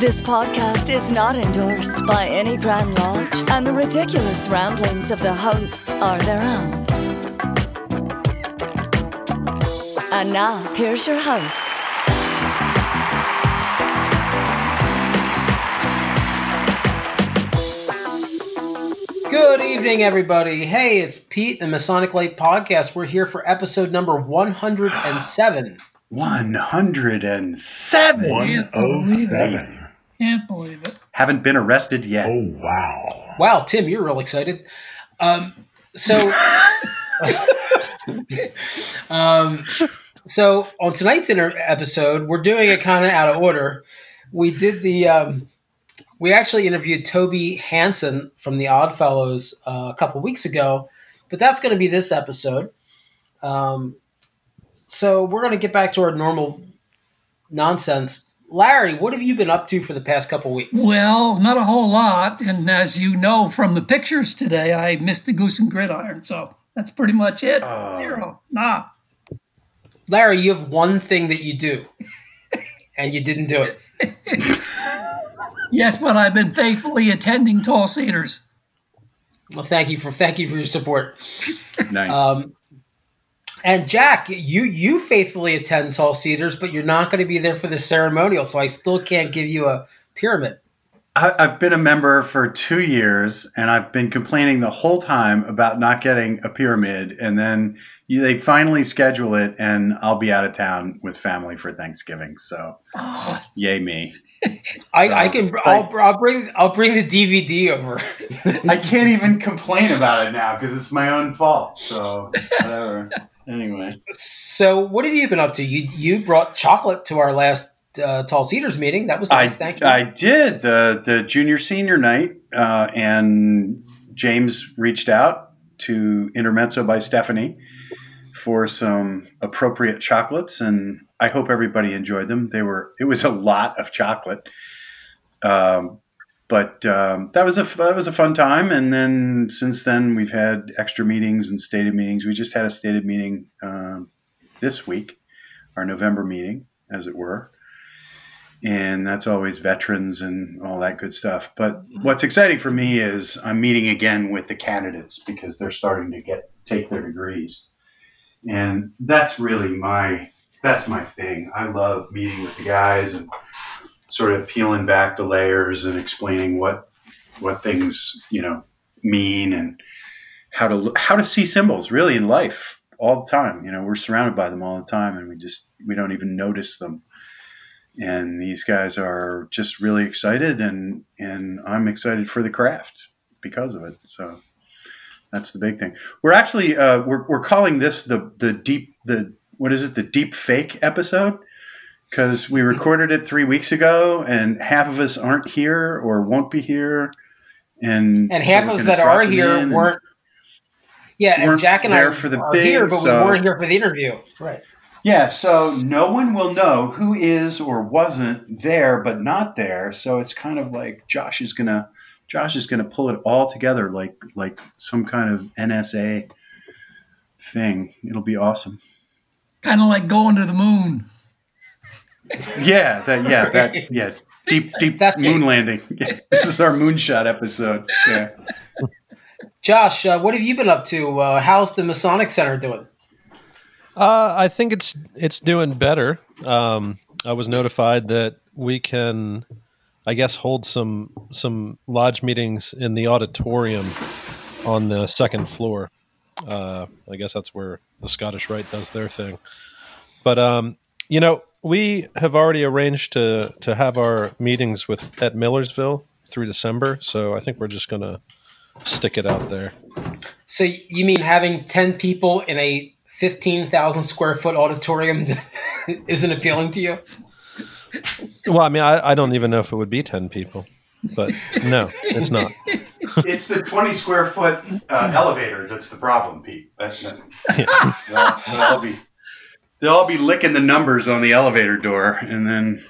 This podcast is not endorsed by any Grand Lodge, and the ridiculous ramblings of the hosts are their own. And now, here's your host. Good evening, everybody. Hey, it's Pete, the Masonic Light Podcast. We're here for episode number 107. 107. Can't believe it. Amazing. Can't believe it. Haven't been arrested yet. Oh wow. Wow, Tim, you're real excited. Um, so, um, so on tonight's inter- episode, we're doing it kind of out of order. We did the, um, we actually interviewed Toby Hansen from the Oddfellows uh, a couple weeks ago, but that's going to be this episode. Um, so we're going to get back to our normal nonsense. Larry, what have you been up to for the past couple weeks? Well, not a whole lot, and as you know from the pictures today, I missed the goose and gridiron, so that's pretty much it. Oh. Zero. Nah. Larry, you have one thing that you do, and you didn't do it. Yes, but I've been faithfully attending tall cedars. Well, thank you for thank you for your support. Nice. Um, and Jack, you you faithfully attend Tall Cedars, but you're not going to be there for the ceremonial, so I still can't give you a pyramid. I, I've been a member for two years, and I've been complaining the whole time about not getting a pyramid. And then you, they finally schedule it, and I'll be out of town with family for Thanksgiving. So, Oh, yay me! I, So, I can I'll, I'll bring I'll bring the DVD over. I can't even complain about it now because it's my own fault. So, whatever. Anyway, so, what have you been up to? You you brought chocolate to our last uh, Tall Cedars meeting. That was nice. I, thank you. I did the the junior senior night, uh, and James reached out to Intermezzo by Stephanie for some appropriate chocolates, and I hope everybody enjoyed them. They were it was a lot of chocolate, um, but um, that was a that was a fun time. And then since then, we've had extra meetings and stated meetings. We just had a stated meeting um, this week, our November meeting, as it were and that's always veterans and all that good stuff. But what's exciting for me is I'm meeting again with the candidates because they're starting to get take their degrees, and that's really my that's my thing. I love meeting with the guys and sort of peeling back the layers and explaining what what things you know mean and how to how to see symbols really in life all the time. You know, we're surrounded by them all the time, and we just we don't even notice them. And these guys are just really excited and and I'm excited for the craft because of it. So that's the big thing. We're actually uh, we're, we're calling this the the deep the what is it? The deep fake episode because we recorded it three weeks ago and half of us aren't here or won't be here and and so half we're of us that are here weren't. Yeah, and weren't Jack and I there for the are thing, here, but so- we weren't here for the interview. Right. Yeah, so no one will know who is or wasn't there but not there. So it's kind of like Josh is gonna Josh is gonna pull it all together like like some kind of NSA thing. It'll be awesome. kind of like going to the moon. Yeah, that yeah, that yeah. Deep deep That's it. moon landing. Yeah, this is our moonshot episode. Yeah. Josh, uh, what have you been up to? Uh, how's the Masonic Center doing? Uh, I think it's it's doing better. Um, I was notified that we can, I guess, hold some some lodge meetings in the auditorium on the second floor. Uh, I guess that's where the Scottish Rite does their thing. But um, you know, we have already arranged to to have our meetings with at Millersville through December. So I think we're just gonna stick it out there. So you mean having ten people in a fifteen thousand square foot auditorium isn't appealing to you? Well, I mean, I, I don't even know if it would be ten people. but no, it's not. it's the 20 square foot uh, elevator that's the problem, Pete. That's not, they'll, they'll be they'll all be licking the numbers on the elevator door, and then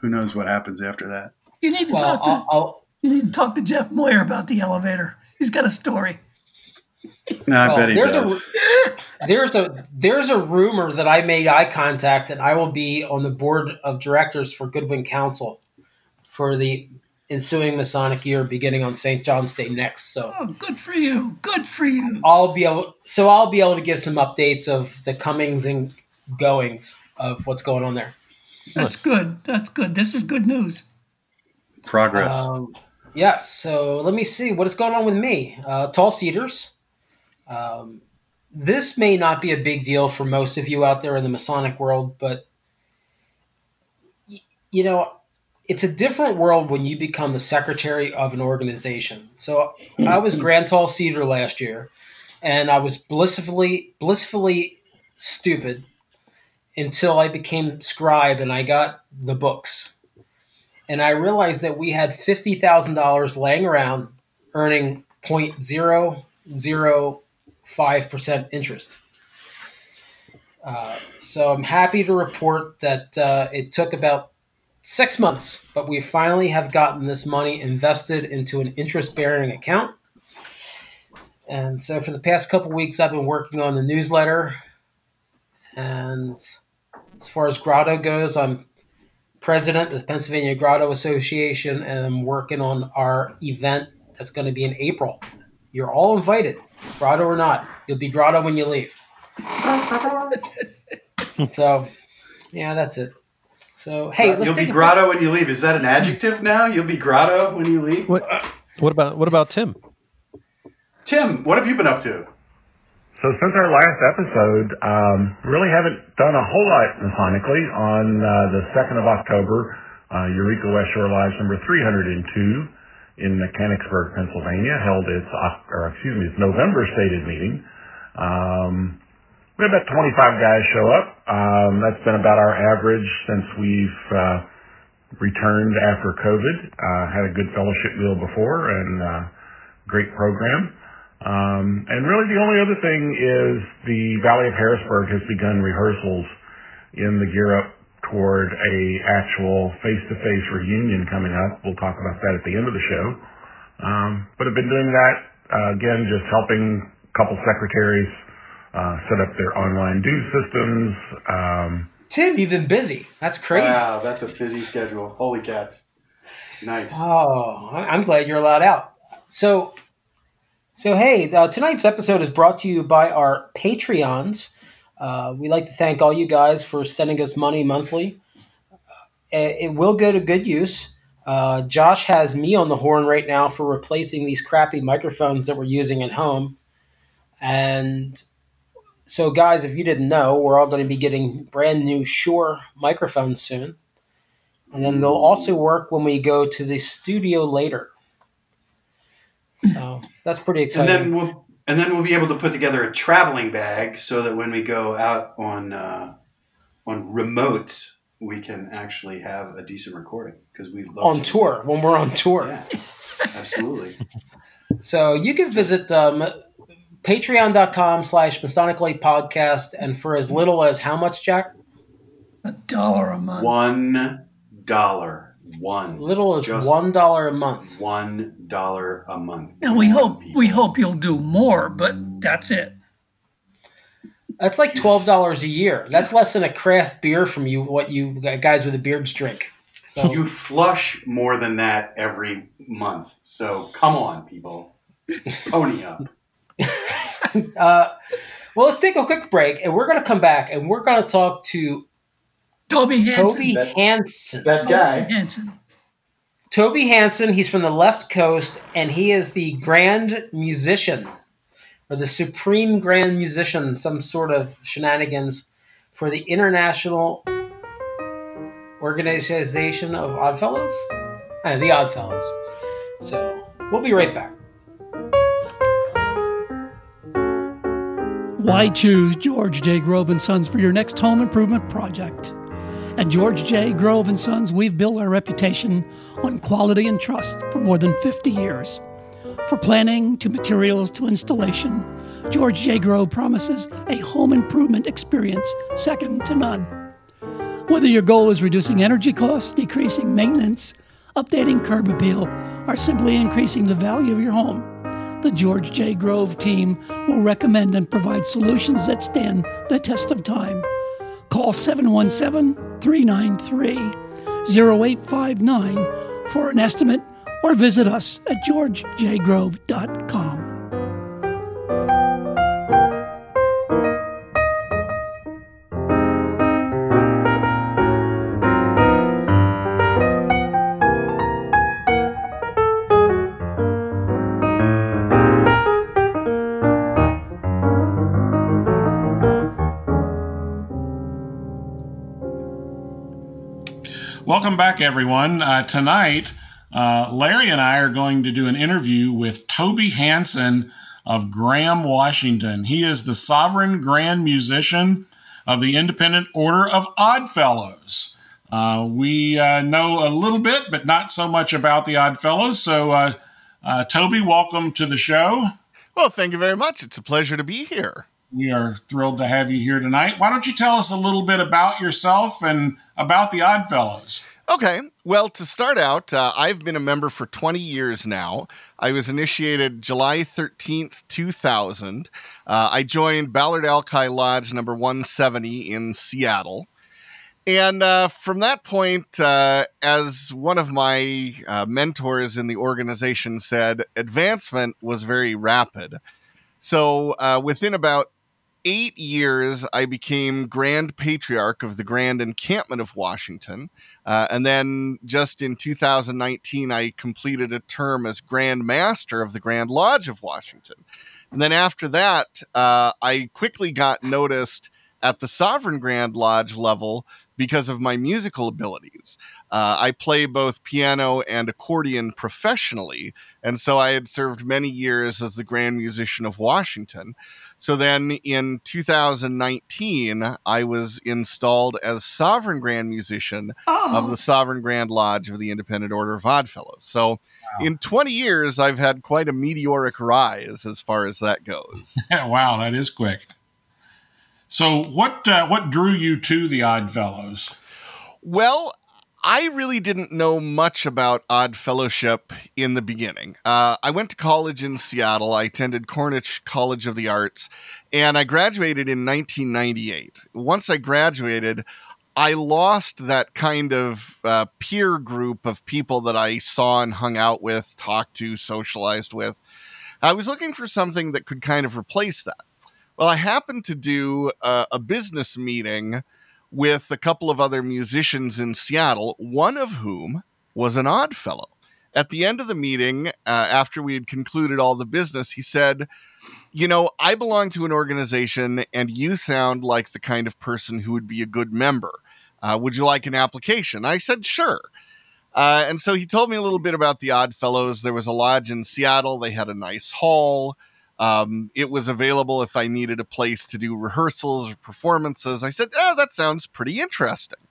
who knows what happens after that. You need to Well, talk to I'll, I'll, you need to talk to Jeff Moyer about the elevator. He's got a story. No, I well, bet he there's does. a there's a there's a rumor that I made eye contact and I will be on the board of directors for Goodwin Council for the ensuing Masonic year beginning on St. John's Day next. So Oh, good for you. Good for you. I'll be able so I'll be able to give some updates of the comings and goings of what's going on there. That's good. That's good. This is good news. Progress. Um, yes. So let me see what is going on with me. Uh, Tall Cedars. Um, this may not be a big deal for most of you out there in the Masonic world, but y- you know, it's a different world when you become the secretary of an organization. So I was Grand Tall Cedar last year, and I was blissfully blissfully stupid until I became scribe and I got the books and I realized that we had fifty thousand dollars laying around, earning 0.005 percent interest. Uh, so I'm happy to report that uh, it took about six months, but we finally have gotten this money invested into an interest-bearing account. And so for the past couple weeks, I've been working on the newsletter. And as far as Grotto goes, I'm president of the Pennsylvania Grotto Association, and I'm working on our event that's going to be in April. You're all invited, Grotto or not. You'll be Grotto when you leave. so, yeah, that's it. So, hey, let's You'll be a- grotto when you leave. Is that an adjective now? You'll be grotto when you leave. What, what about what about Tim? Tim, what have you been up to? So since our last episode, um, really haven't done a whole lot masonically. On uh, the 2nd of October, uh, Eureka West Shore Lives number 302 in Mechanicsburg, Pennsylvania, held its, or excuse me, its November stated meeting. Um, we had about 25 guys show up. Um, that's been about our average since we've uh, returned after COVID. Uh, had a good fellowship meal before and uh, great program. Um, and really the only other thing is the Valley of Harrisburg has begun rehearsals in the gear up toward a actual face-to-face reunion coming up. We'll talk about that at the end of the show. Um, but I've been doing that, uh, again, just helping a couple secretaries uh, set up their online due systems. Um, Tim, you've been busy. That's crazy. Wow, that's a busy schedule. Holy cats. Nice. Oh, I- I'm glad you're allowed out. So, so hey, uh, tonight's episode is brought to you by our Patreons. Uh, we like to thank all you guys for sending us money monthly. Uh, it will go to good use. Uh, Josh has me on the horn right now for replacing these crappy microphones that we're using at home. And so, guys, if you didn't know, we're all going to be getting brand new Shure microphones soon. And then they'll also work when we go to the studio later. So that's pretty exciting. and exciting. then we'll and then we'll be able to put together a traveling bag so that when we go out on uh, on remote, we can actually have a decent recording because we love on to- tour, when we're on tour. Yeah, absolutely. So you can visit um, patreon.com slash Masonic Light Podcast. And for as little as how much, Jack? A dollar a month. One dollar, one Little as Just- $1 a month. one dollar a month. And we Come on, hope we hope you'll do more, but that's it. That's like $12 a year. That's less than a craft beer from you, what you guys with the beards drink. So You flush more than that every month. So come on, people. Pony up. uh, well, let's take a quick break, and we're going to come back, and we're going to talk to Toby Hansen. Toby That- Hansen. That guy. Hansen. Toby Hansen, he's from the left coast, and he is the grand musician, or the supreme grand musician, some sort of shenanigans for the International Organization of Oddfellows? Uh, the Oddfellows. So, we'll be right back. Why choose George J. Grove and Sons for your next home improvement project? At George J. Grove and Sons, we've built our reputation on quality and trust for more than 50 years. For planning to materials to installation, George J. Grove promises a home improvement experience second to none. Whether your goal is reducing energy costs, decreasing maintenance, updating curb appeal, or simply increasing the value of your home, the George J. Grove team will recommend and provide solutions that stand the test of time. Call 717 393 0859 for an estimate or visit us at georgejgrove.com. Welcome back, everyone. Uh, tonight, uh, Larry and I are going to do an interview with Toby Hansen of Graham, Washington. He is the sovereign grand musician of the Independent Order of Oddfellows. Uh, we uh, know a little bit, but not so much about the Oddfellows. So, uh, uh, Toby, welcome to the show. Well, thank you very much. It's a pleasure to be here. We are thrilled to have you here tonight. Why don't you tell us a little bit about yourself and about the Oddfellows? Okay. Well, to start out, uh, I've been a member for 20 years now. I was initiated July 13th, 2000. Uh, I joined Ballard Alki Lodge number 170 in Seattle. And uh, from that point, uh, as one of my uh, mentors in the organization said, advancement was very rapid. So uh, within about eight years, I became Grand Patriarch of the Grand Encampment of Washington. Uh, and then just in 2019, I completed a term as Grand Master of the Grand Lodge of Washington. And then after that, uh, I quickly got noticed at the Sovereign Grand Lodge level because of my musical abilities. Uh, I play both piano and accordion professionally, and so I had served many years as the Grand Musician of Washington. So then in 2019, I was installed as Sovereign Grand Musician oh. of the Sovereign Grand Lodge of the Independent Order of Oddfellows. So wow. in 20 years, I've had quite a meteoric rise as far as that goes. wow, that is quick. So what uh, what drew you to the Oddfellows? Well, I really didn't know much about Odd Fellowship in the beginning. Uh, I went to college in Seattle. I attended Cornish College of the Arts, and I graduated in 1998. Once I graduated, I lost that kind of uh, peer group of people that I saw and hung out with, talked to, socialized with. I was looking for something that could kind of replace that. Well, I happened to do a, a business meeting with a couple of other musicians in Seattle, one of whom was an odd fellow. At the end of the meeting, uh, after we had concluded all the business, he said, You know, I belong to an organization and you sound like the kind of person who would be a good member. Uh, would you like an application? I said, Sure. Uh, and so he told me a little bit about the Odd Fellows. There was a lodge in Seattle, they had a nice hall. Um, it was available if I needed a place to do rehearsals or performances. I said, oh, that sounds pretty interesting.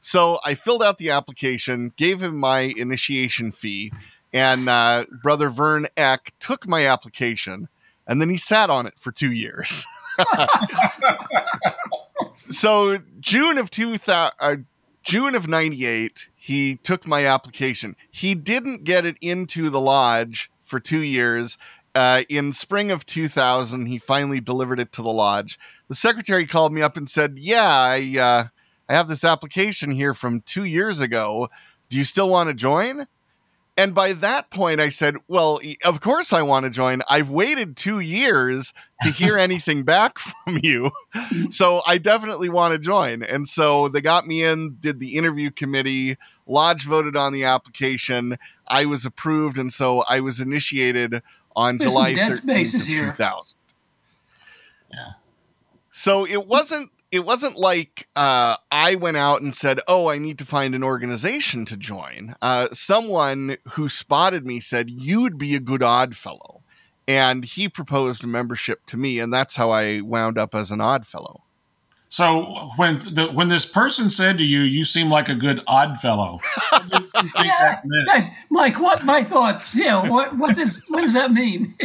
So I filled out the application, gave him my initiation fee, and uh, brother Vern Eck took my application, and then he sat on it for two years. so June of 2000, uh, June of 98, he took my application. He didn't get it into the lodge for two years uh, in spring of 2000, he finally delivered it to the lodge. The secretary called me up and said, "Yeah, I uh, I have this application here from two years ago. Do you still want to join?" And by that point, I said, Well, of course I want to join. I've waited two years to hear anything back from you. So I definitely want to join. And so they got me in, did the interview committee. Lodge voted on the application. I was approved. And so I was initiated on There's July 13th 2000. Yeah. So it wasn't it wasn't like uh, I went out and said, "Oh, I need to find an organization to join." Uh, someone who spotted me said, "You'd be a good odd fellow," and he proposed membership to me, and that's how I wound up as an odd fellow. So when the when this person said to you, "You seem like a good odd fellow," what you think Yeah, that meant? Mike, what my thoughts? Yeah, what what does what does that mean?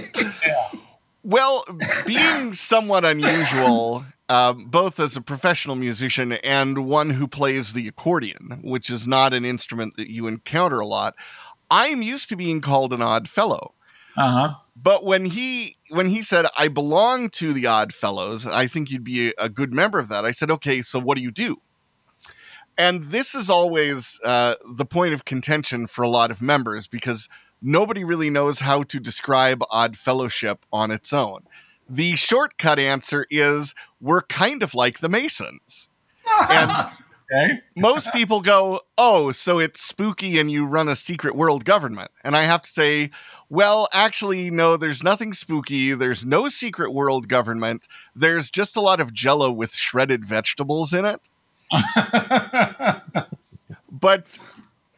Well, being somewhat unusual, um, both as a professional musician and one who plays the accordion, which is not an instrument that you encounter a lot, I'm used to being called an odd fellow. Uh huh. But when he when he said I belong to the Odd Fellows, I think you'd be a, good member of that. I said, okay, so what do you do? And this is always uh, the point of contention for a lot of members because nobody really knows how to describe Odd Fellowship on its own. The shortcut answer is we're kind of like the Masons. And Okay. most people go, oh, so it's spooky and you run a secret world government. And I have to say, well, actually, no, there's nothing spooky. There's no secret world government. There's just a lot of jello with shredded vegetables in it. But,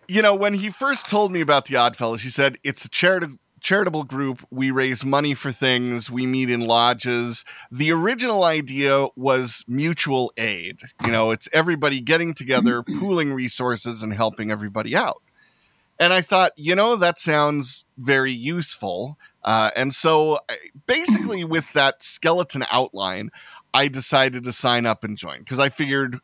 you know, when he first told me about the Oddfellows, he said, it's a charitable. Charitable group. We raise money for things. We meet in lodges. The original idea was mutual aid. You know, it's everybody getting together, pooling resources, and helping everybody out. And I thought, you know, that sounds very useful. Uh, and so basically, with that skeleton outline, I decided to sign up and join because I figured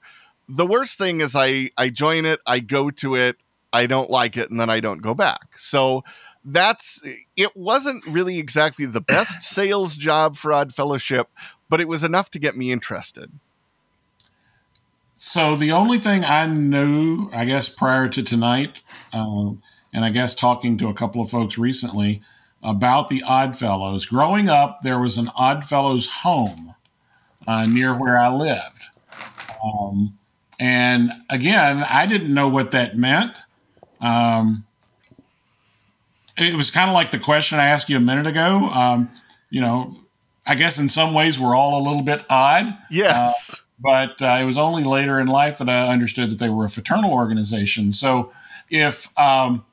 the worst thing is I, I join it, I go to it, I don't like it, and then I don't go back. So that's it wasn't really exactly the best sales job for Odd Fellowship, but it was enough to get me interested. So the only thing I knew, I guess, prior to tonight, um, and I guess talking to a couple of folks recently about the Oddfellows. Growing up, there was an Oddfellows home uh, near where I lived, um, and again, I didn't know what that meant. Um, it was kind of like the question I asked you a minute ago. Um, you know, I guess in some ways we're all a little bit odd Yes. but uh, it was only later in life that I understood that they were a fraternal organization. So if um,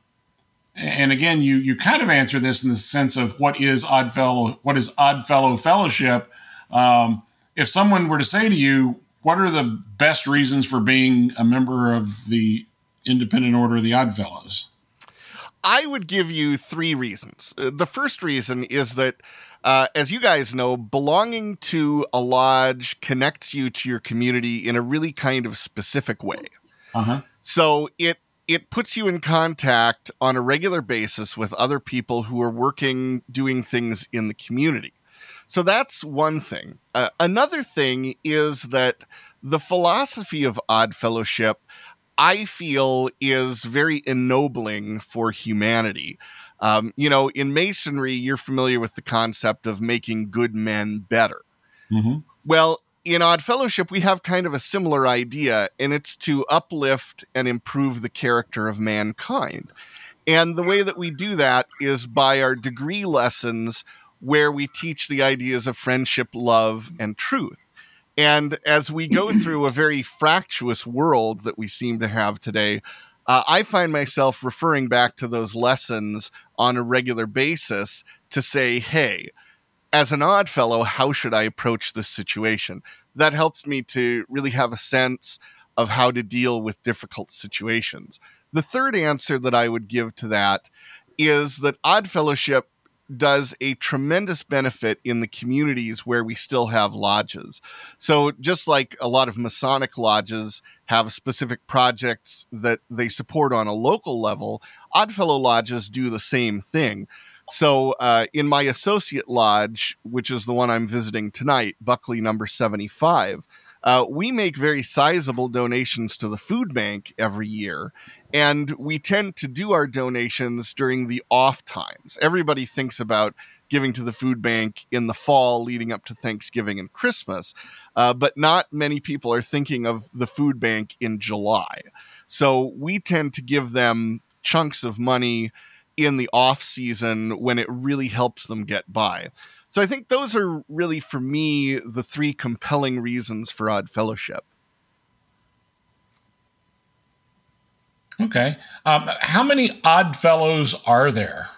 and again, you you kind of answer this in the sense of what is Oddfellow what is Oddfellow Fellowship. Um, if someone were to say to you, "What are the best reasons for being a member of the Independent Order of the Oddfellows?" I would give you three reasons. Uh, The first reason is that, uh, as you guys know, belonging to a lodge connects you to your community in a really kind of specific way. Uh huh. So it it puts you in contact on a regular basis with other people who are working doing things in the community. So that's one thing. Uh, another thing is that the philosophy of odd fellowship I feel is very ennobling for humanity. Um, you know, in masonry, you're familiar with the concept of making good men better. Mm-hmm. Well, in Odd Fellowship, we have kind of a similar idea, and it's to uplift and improve the character of mankind. And the way that we do that is by our degree lessons, where we teach the ideas of friendship, love, and truth. And as we go through a very fractious world that we seem to have today, uh, I find myself referring back to those lessons on a regular basis to say, hey, as an odd fellow, how should I approach this situation? That helps me to really have a sense of how to deal with difficult situations. The third answer that I would give to that is that Odd Fellowship does a tremendous benefit in the communities where we still have lodges. So, just like a lot of Masonic lodges have specific projects that they support on a local level, Oddfellow lodges do the same thing. So, uh, in my associate lodge, which is the one I'm visiting tonight, Buckley number 75, uh, we make very sizable donations to the food bank every year. And we tend to do our donations during the off times. Everybody thinks about giving to the food bank in the fall leading up to Thanksgiving and Christmas. Uh, but not many people are thinking of the food bank in July. So we tend to give them chunks of money in the off season when it really helps them get by. So I think those are really, for me, the three compelling reasons for Odd Fellowship. Okay. Um, how many Odd Fellows are there?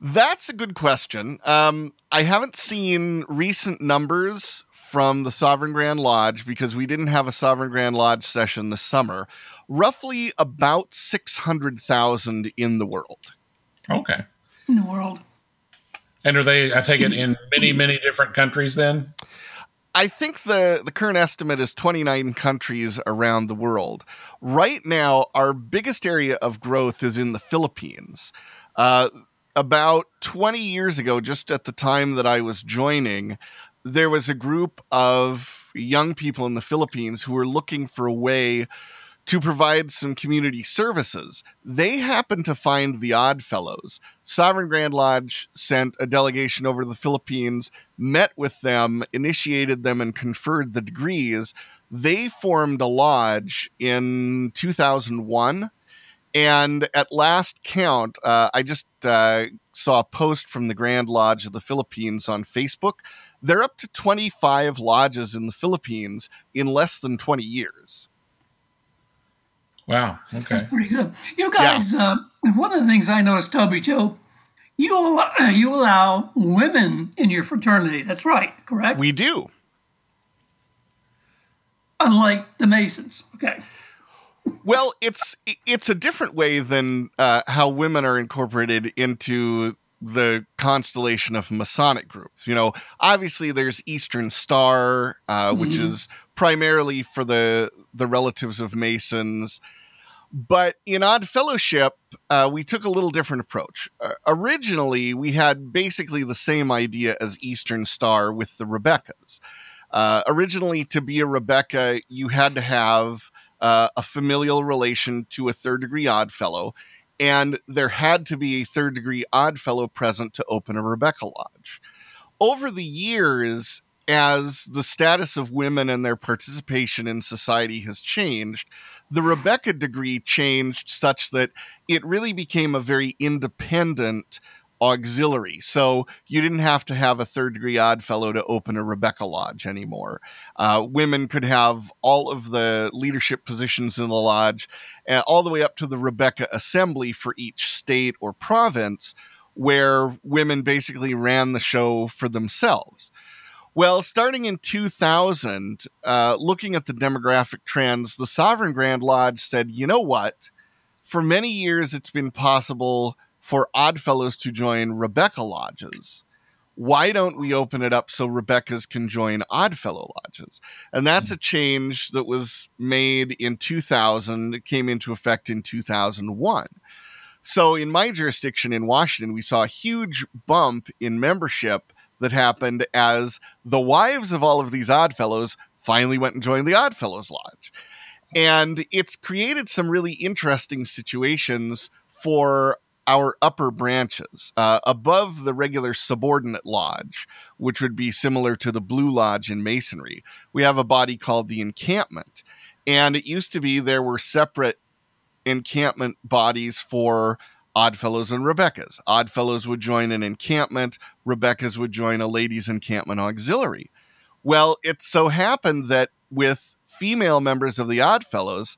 That's a good question. Um, I haven't seen recent numbers from the Sovereign Grand Lodge because we didn't have a Sovereign Grand Lodge session this summer. Roughly about 600,000 in the world. Okay. In the world. And are they, I take it, in many, many different countries then? I think the, the current estimate is 29 countries around the world. Right now, our biggest area of growth is in the Philippines. Uh, about 20 years ago, just at the time that I was joining, there was a group of young people in the Philippines who were looking for a way to provide some community services. They happened to find the Odd Fellows. Sovereign Grand Lodge sent a delegation over to the Philippines, met with them, initiated them, and conferred the degrees. They formed a lodge in 2001. And at last count, uh, I just uh, saw a post from the Grand Lodge of the Philippines on Facebook. They're up to 25 lodges in the Philippines in less than 20 years. Wow. Okay. That's pretty good. You guys, yeah. uh, one of the things I noticed, Toby Joe, you allow, you allow women in your fraternity. That's right, correct? We do. Unlike the Masons. Okay. Well, it's it's a different way than uh, how women are incorporated into the constellation of Masonic groups. You know, obviously there's Eastern Star, uh, which mm-hmm. is primarily for the the relatives of Masons. But in Odd Fellowship, uh, we took a little different approach. Uh, originally, we had basically the same idea as Eastern Star with the Rebekahs. Uh, originally, to be a Rebekah, you had to have uh, a familial relation to a third degree Odd Fellow, and there had to be a third degree Odd Fellow present to open a Rebekah Lodge. Over the years, as the status of women and their participation in society has changed, the Rebekah degree changed such that it really became a very independent auxiliary. So you didn't have to have a third degree odd fellow to open a Rebekah Lodge anymore. Uh, women could have all of the leadership positions in the lodge, uh, all the way up to the Rebekah Assembly for each state or province, where women basically ran the show for themselves. Well, starting in 2000, uh, looking at the demographic trends, the Sovereign Grand Lodge said, you know what? For many years, it's been possible for Oddfellows to join Rebekah Lodges. Why don't we open it up so Rebekah's can join Oddfellow Lodges? And that's a change that was made in 2000. It came into effect in 2001. So, in my jurisdiction in Washington, we saw a huge bump in membership that happened as the wives of all of these Oddfellows finally went and joined the Oddfellows Lodge. And it's created some really interesting situations for our upper branches uh, above the regular subordinate lodge, which would be similar to the Blue Lodge in Masonry. We have a body called the encampment. And it used to be there were separate encampment bodies for Oddfellows and Rebekahs. Oddfellows would join an encampment, Rebekahs would join a ladies' encampment auxiliary. Well, it so happened that with female members of the Oddfellows,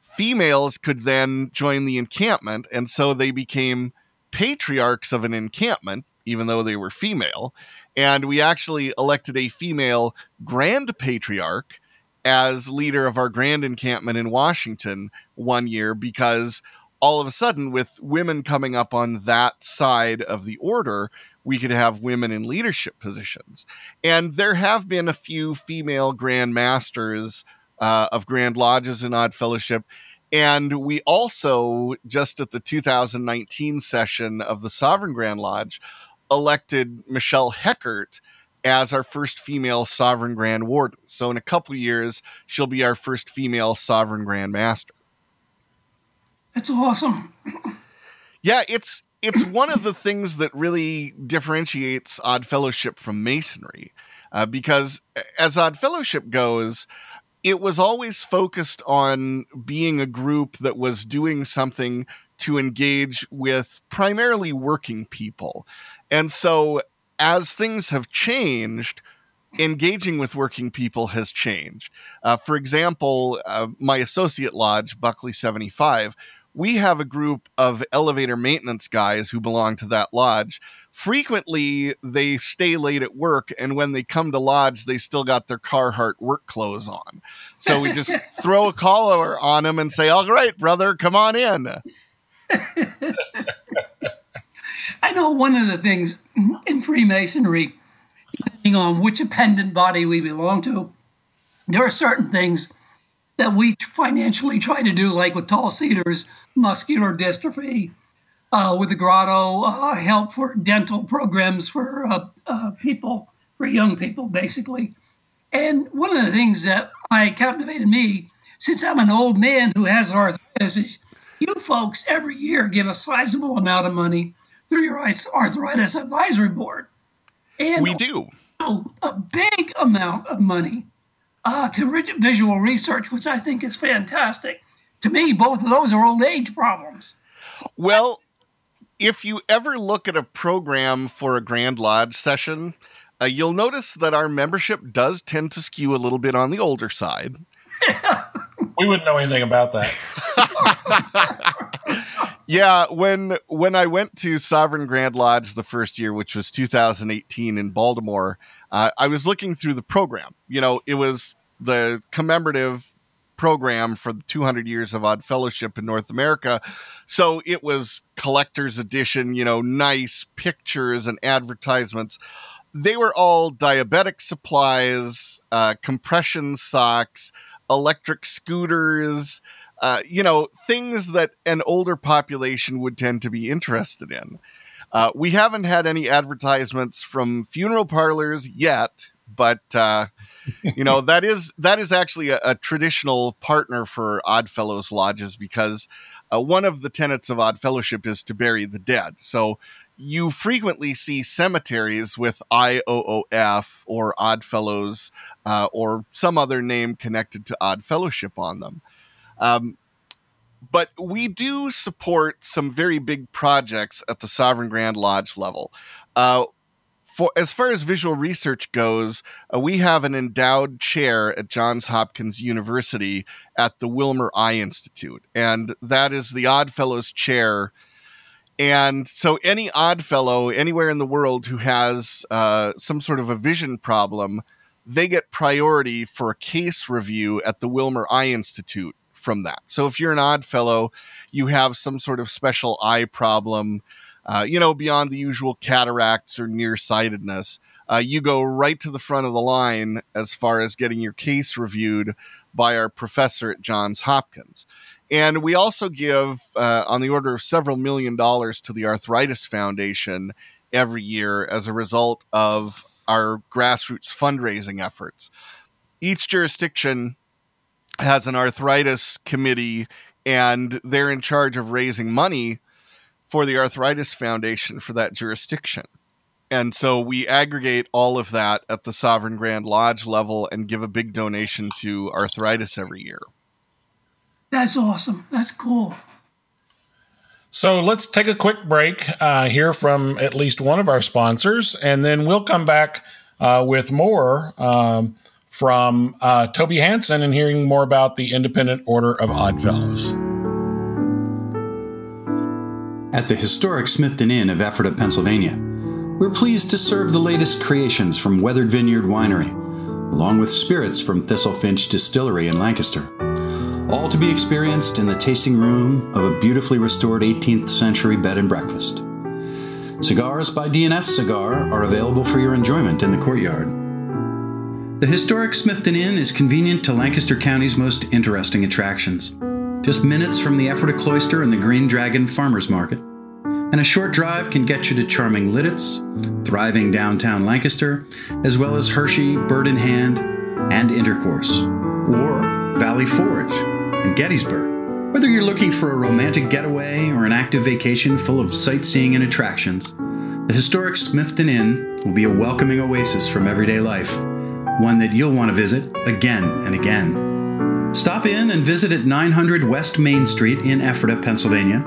females could then join the encampment, and so they became patriarchs of an encampment, even though they were female. And we actually elected a female grand patriarch as leader of our grand encampment in Washington one year because all of a sudden, with women coming up on that side of the order, we could have women in leadership positions. And there have been a few female grand masters uh, of grand lodges and Odd Fellowship. And we also, just at the 2019 session of the Sovereign Grand Lodge, elected Michelle Heckert as our first female Sovereign Grand Warden. So in a couple years, she'll be our first female Sovereign Grand Master. It's awesome. yeah, it's it's one of the things that really differentiates Odd Fellowship from Masonry, uh, because as Odd Fellowship goes, it was always focused on being a group that was doing something to engage with primarily working people, and so as things have changed engaging with working people has changed. Uh, for example, uh, my associate lodge, Buckley 75, we have a group of elevator maintenance guys who belong to that lodge. Frequently, they stay late at work, and when they come to lodge, they still got their Carhartt work clothes on. So we just throw a collar on them and say, "All right, brother, come on in." I know one of the things in Freemasonry, depending on which appendant body we belong to, there are certain things that we financially try to do, like with Tall Cedars, muscular dystrophy, uh, with the Grotto, uh, help for dental programs for uh, uh, people, for young people, basically. And one of the things that I captivated me, since I'm an old man who has arthritis, is you folks every year give a sizable amount of money through your arthritis advisory board. And we do. A big amount of money uh, to visual research, which I think is fantastic. To me, both of those are old age problems. Well, if you ever look at a program for a Grand Lodge session, uh, you'll notice that our membership does tend to skew a little bit on the older side. we wouldn't know anything about that. yeah, when when I went to Sovereign Grand Lodge the first year, which was 2018 in Baltimore, uh, I was looking through the program. You know, it was the commemorative program for the 200 years of Odd Fellowship in North America. So it was collector's edition, you know, nice pictures and advertisements. They were all diabetic supplies, uh, compression socks, electric scooters, uh, you know, things that an older population would tend to be interested in. Uh, we haven't had any advertisements from funeral parlors yet, but uh, you know that is that is actually a, a, traditional partner for Oddfellows lodges because uh, one of the tenets of Odd Fellowship is to bury the dead. So you frequently see cemeteries with IOOF or Oddfellows uh, or some other name connected to Odd Fellowship on them. Um, but we do support some very big projects at the Sovereign Grand Lodge level. Uh, for as far as visual research goes, uh, we have an endowed chair at Johns Hopkins University at the Wilmer Eye Institute, and that is the Oddfellows Chair. And so, any Oddfellow anywhere in the world who has uh, some sort of a vision problem, they get priority for a case review at the Wilmer Eye Institute from that. So if you're an odd fellow, you have some sort of special eye problem, uh, you know, beyond the usual cataracts or nearsightedness, uh, you go right to the front of the line as far as getting your case reviewed by our professor at Johns Hopkins. And we also give uh, on the order of several million dollars to the Arthritis Foundation every year as a result of our grassroots fundraising efforts. Each jurisdiction has an arthritis committee and they're in charge of raising money for the Arthritis Foundation for that jurisdiction. And so we aggregate all of that at the Sovereign Grand Lodge level and give a big donation to arthritis every year. That's awesome. That's cool. So let's take a quick break, uh, hear from at least one of our sponsors, and then we'll come back uh, with more. Um, from uh, Toby Hansen and hearing more about the Independent Order of Oddfellows. At the historic Smithton Inn of Ephrata, Pennsylvania, we're pleased to serve the latest creations from Weathered Vineyard Winery, along with spirits from Thistlefinch Distillery in Lancaster. All to be experienced in the tasting room of a beautifully restored 18th century bed and breakfast. Cigars by DNS Cigar are available for your enjoyment in the courtyard. The historic Smithton Inn is convenient to Lancaster County's most interesting attractions. Just minutes from the Ephrata Cloister and the Green Dragon Farmers Market. And a short drive can get you to charming Lititz, thriving downtown Lancaster, as well as Hershey, Bird in Hand, and Intercourse, or Valley Forge in Gettysburg. Whether you're looking for a romantic getaway or an active vacation full of sightseeing and attractions, the historic Smithton Inn will be a welcoming oasis from everyday life one that you'll want to visit again and again. Stop in and visit at 900 West Main Street in Ephrata, Pennsylvania,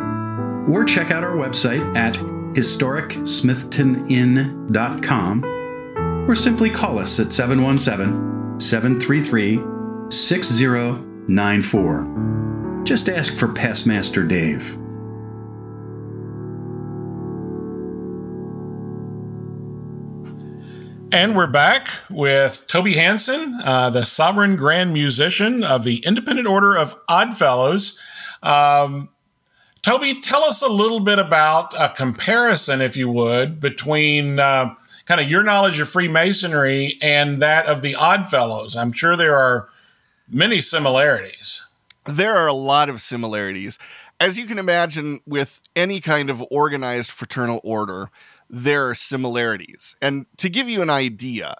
or check out our website at historicsmithtoninn.com, or simply call us at 717 733 6094. Just ask for Past Master Dave. And we're back with Toby Hansen, uh, the sovereign grand musician of the Independent Order of Oddfellows. Um, Toby, tell us a little bit about a comparison, if you would, between uh, kind of your knowledge of Freemasonry and that of the Oddfellows. I'm sure there are many similarities. There are a lot of similarities. As you can imagine, with any kind of organized fraternal order, there are similarities. And to give you an idea,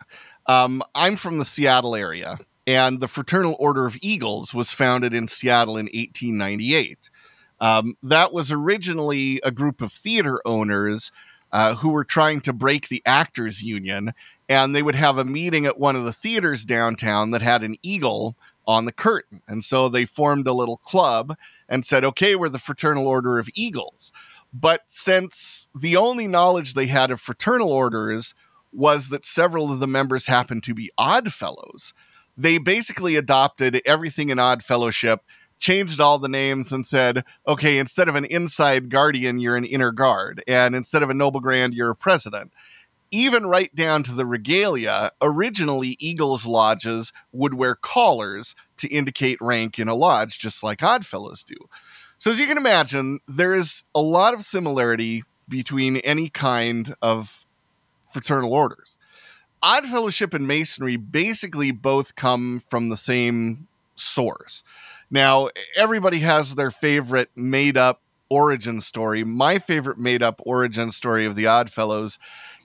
um, I'm from the Seattle area, and the Fraternal Order of Eagles was founded in Seattle in 1898. Um, that was originally a group of theater owners uh, who were trying to break the actors union, and they would have a meeting at one of the theaters downtown that had an eagle on the curtain. And so they formed a little club and said, okay, we're the Fraternal Order of Eagles. But since the only knowledge they had of fraternal orders was that several of the members happened to be odd fellows, they basically adopted everything in odd fellowship, changed all the names, and said, okay, instead of an inside guardian, you're an inner guard. And instead of a noble grand, you're a president. Even right down to the regalia, originally Eagles lodges would wear collars to indicate rank in a lodge, just like Oddfellows do. So, as you can imagine, there is a lot of similarity between any kind of fraternal orders. Odd Fellowship and Masonry basically both come from the same source. Now, everybody has their favorite made up origin story. My favorite made up origin story of the Odd Fellows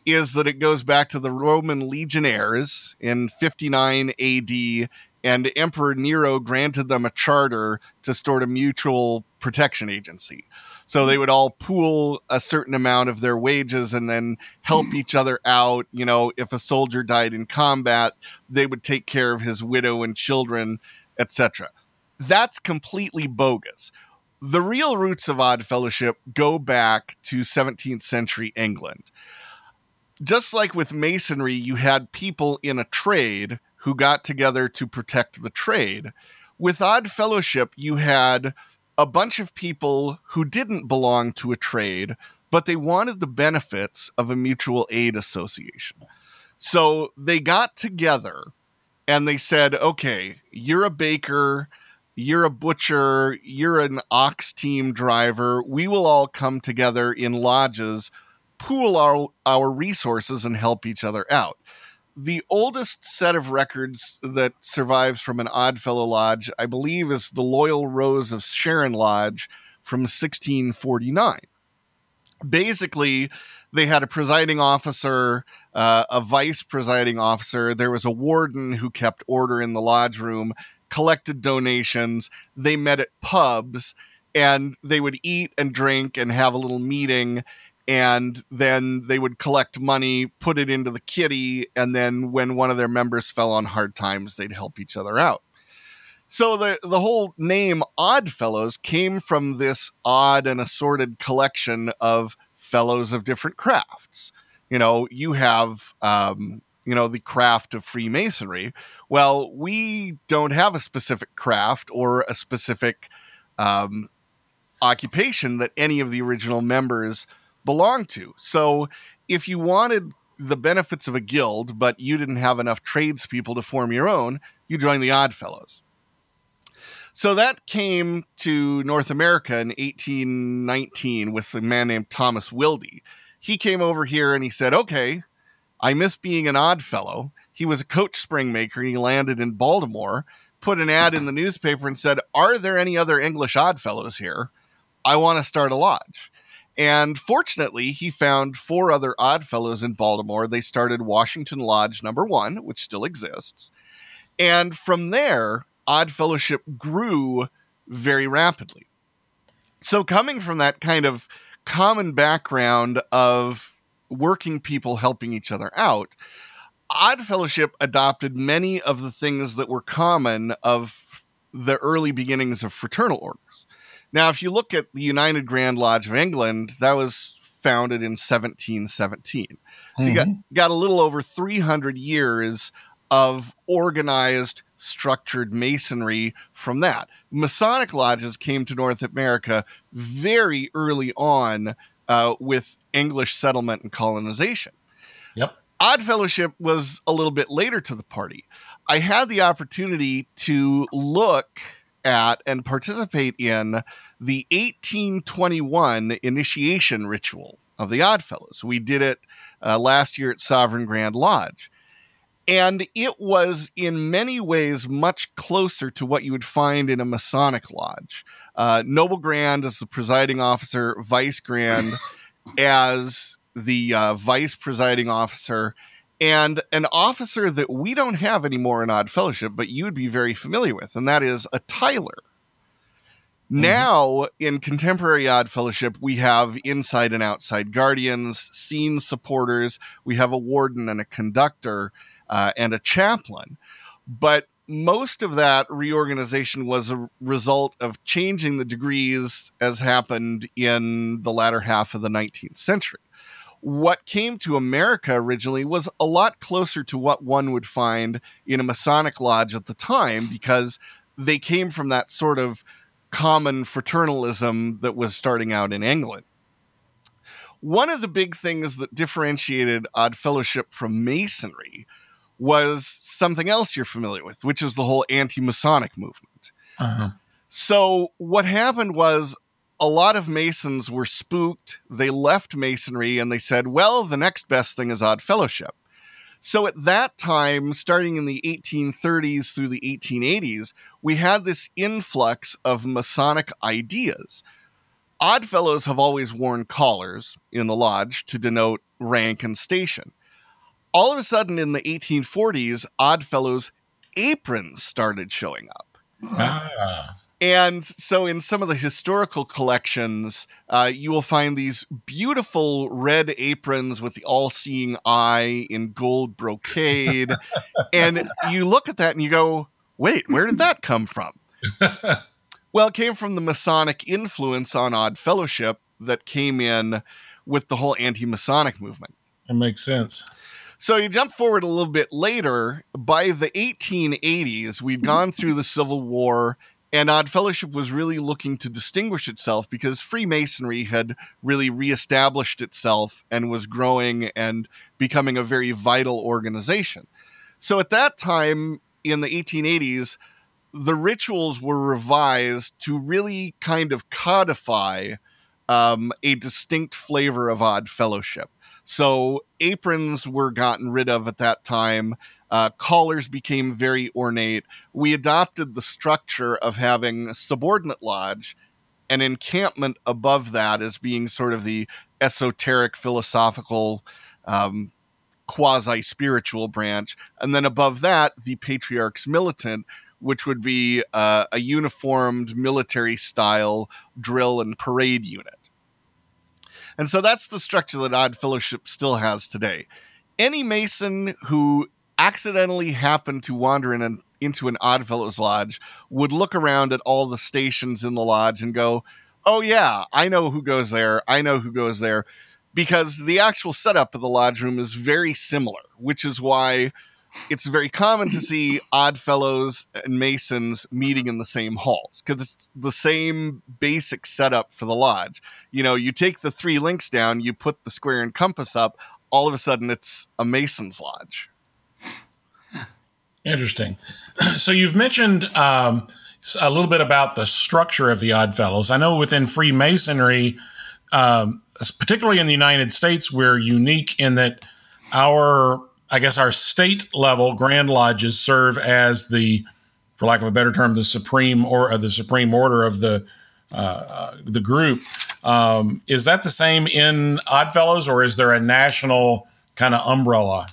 is that it goes back to the Roman legionnaires in 59 AD and Emperor Nero granted them a charter to start a mutual protection agency. So they would all pool a certain amount of their wages and then help each other out. You know, if a soldier died in combat, they would take care of his widow and children, etc. That's completely bogus. The real roots of Odd Fellowship go back to 17th century England. Just like with Masonry, you had people in a trade who got together to protect the trade. With Odd Fellowship, you had a bunch of people who didn't belong to a trade, but they wanted the benefits of a mutual aid association. So they got together and they said, okay, you're a baker, you're a butcher, you're an ox team driver. We will all come together in lodges, pool our, our resources, and help each other out the oldest set of records that survives from an Oddfellow Lodge, I believe, is the Loyal Rose of Sharon Lodge from 1649. Basically, they had a presiding officer, uh, a vice presiding officer. There was a warden who kept order in the lodge room, collected donations. They met at pubs and they would eat and drink and have a little meeting and then they would collect money, put it into the kitty, and then when one of their members fell on hard times, they'd help each other out. So the the whole name Odd Fellows came from this odd and assorted collection of fellows of different crafts. You know, you have um, you know the craft of Freemasonry. Well, we don't have a specific craft or a specific um, occupation that any of the original members belong to. So if you wanted the benefits of a guild, but you didn't have enough tradespeople to form your own, you joined the Oddfellows. So that came to North America in 1819 with a man named Thomas Wildey. He came over here and he said, Okay, I miss being an odd fellow. He was a coach spring maker. He landed in Baltimore, put an ad in the newspaper and said, Are there any other English odd fellows here? I want to start a lodge. And fortunately, he found four other odd fellows in Baltimore. They started Washington Lodge number one, which still exists. And from there, Odd Fellowship grew very rapidly. So, coming from that kind of common background of working people helping each other out, Odd Fellowship adopted many of the things that were common of the early beginnings of fraternal orders. Now, if you look at the United Grand Lodge of England, that was founded in 1717. So mm-hmm. you got, got a little over 300 years of organized structured masonry from that. Masonic lodges came to North America very early on uh, with English settlement and colonization. Yep. Odd Fellowship was a little bit later to the party. I had the opportunity to look at and participate in the 1821 initiation ritual of the Oddfellows. We did it uh, last year at Sovereign Grand Lodge. And it was in many ways much closer to what you would find in a Masonic lodge. Uh, Noble Grand as the presiding officer, Vice Grand as the uh, vice presiding officer, and an officer that we don't have anymore in Odd Fellowship, but you would be very familiar with, and that is a Tyler. Mm-hmm. Now, in contemporary Odd Fellowship, we have inside and outside guardians, scene supporters, we have a warden and a conductor, uh, and a chaplain. But most of that reorganization was a result of changing the degrees as happened in the latter half of the 19th century. What came to America originally was a lot closer to what one would find in a Masonic lodge at the time because they came from that sort of common fraternalism that was starting out in England. One of the big things that differentiated Odd Fellowship from Masonry was something else you're familiar with, which is the whole anti Masonic movement. Uh-huh. So, what happened was a lot of Masons were spooked. They left Masonry and they said, well, the next best thing is Odd Fellowship. So at that time, starting in the 1830s through the 1880s, we had this influx of Masonic ideas. Oddfellows have always worn collars in the lodge to denote rank and station. All of a sudden, in the 1840s, Oddfellows aprons started showing up. Ah. And so, in some of the historical collections, uh, you will find these beautiful red aprons with the all seeing eye in gold brocade. and you look at that and you go, wait, where did that come from? well, it came from the Masonic influence on Odd Fellowship that came in with the whole anti Masonic movement. That makes sense. So you jump forward a little bit later. By the 1880s, we'd gone through the Civil War and Odd Fellowship was really looking to distinguish itself because Freemasonry had really reestablished itself and was growing and becoming a very vital organization. So at that time in the 1880s, the rituals were revised to really kind of codify um, a distinct flavor of Odd Fellowship. So aprons were gotten rid of at that time. Uh, collars became very ornate. We adopted the structure of having subordinate lodge, an encampment above that as being sort of the esoteric, philosophical, um, quasi spiritual branch. And then above that, the patriarch's militant, which would be uh, a uniformed military style drill and parade unit. And so that's the structure that Odd Fellowship still has today. Any Mason who accidentally happened to wander in an, into an Oddfellows lodge would look around at all the stations in the lodge and go, oh, yeah, I know who goes there. I know who goes there. Because the actual setup of the lodge room is very similar, which is why it's very common to see Oddfellows and Masons meeting in the same halls because it's the same basic setup for the lodge. You know, you take the three links down, you put the square and compass up, all of a sudden it's a Mason's lodge. Interesting. So you've mentioned um, a little bit about the structure of the Oddfellows. I know within Freemasonry, um, particularly in the United States, we're unique in that our, I guess, our state level Grand Lodges serve as the, for lack of a better term, the supreme or uh, the supreme order of the uh, uh, the group. Um, is that the same in Oddfellows, or is there a national kind of umbrella?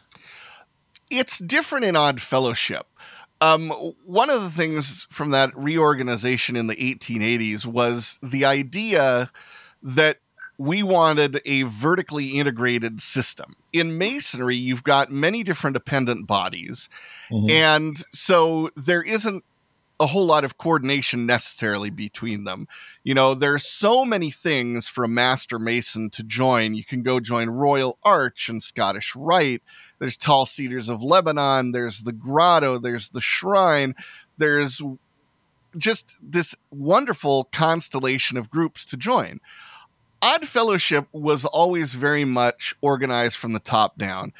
It's different in Odd Fellowship. Um, one of the things from that reorganization in the 1880s was the idea that we wanted a vertically integrated system. In Masonry, you've got many different dependent bodies. Mm-hmm. And so there isn't a whole lot of coordination necessarily between them. You know, there's so many things for a master mason to join. You can go join Royal Arch and Scottish Rite. There's Tall Cedars of Lebanon. There's the Grotto. There's the Shrine. There's just this wonderful constellation of groups to join. Odd Fellowship was always very much organized from the top down.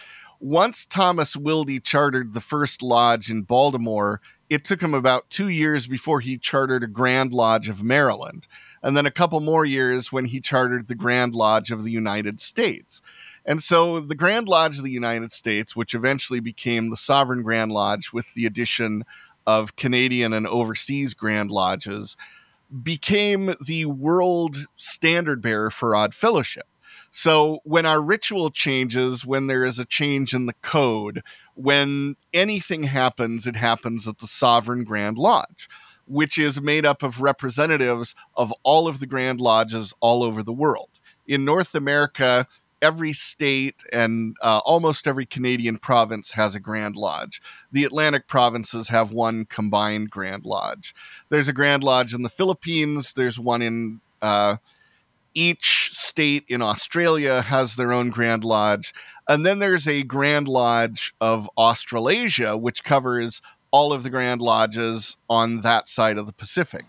Once Thomas Wildey chartered the first lodge in Baltimore, it took him about two years before he chartered a Grand Lodge of Maryland, and then a couple more years when he chartered the Grand Lodge of the United States. And so the Grand Lodge of the United States, which eventually became the Sovereign Grand Lodge with the addition of Canadian and overseas Grand Lodges, became the world standard bearer for Odd Fellowship. So when our ritual changes, when there is a change in the code, when anything happens, it happens at the Sovereign Grand Lodge, which is made up of representatives of all of the Grand Lodges all over the world. In North America, every state and uh, almost every Canadian province has a Grand Lodge. The Atlantic provinces have one combined Grand Lodge. There's a Grand Lodge in the Philippines. There's one in uh, each state in Australia has their own Grand Lodge. And then there's a Grand Lodge of Australasia, which covers all of the Grand Lodges on that side of the Pacific.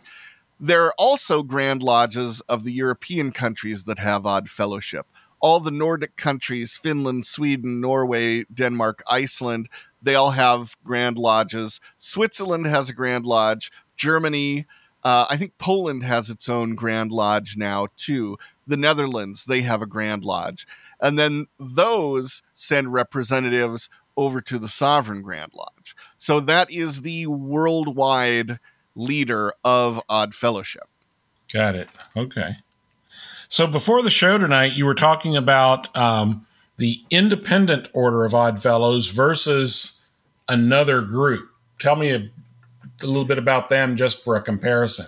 There are also Grand Lodges of the European countries that have odd fellowship. All the Nordic countries, Finland, Sweden, Norway, Denmark, Iceland, they all have Grand Lodges. Switzerland has a Grand Lodge. Germany, uh, I think Poland has its own Grand Lodge now too. The Netherlands, they have a Grand Lodge. And then those send representatives over to the Sovereign Grand Lodge. So that is the worldwide leader of Odd Fellowship. Got it. Okay. So before the show tonight, you were talking about um, the independent order of Odd Fellows versus another group. Tell me a little bit about them just for a comparison?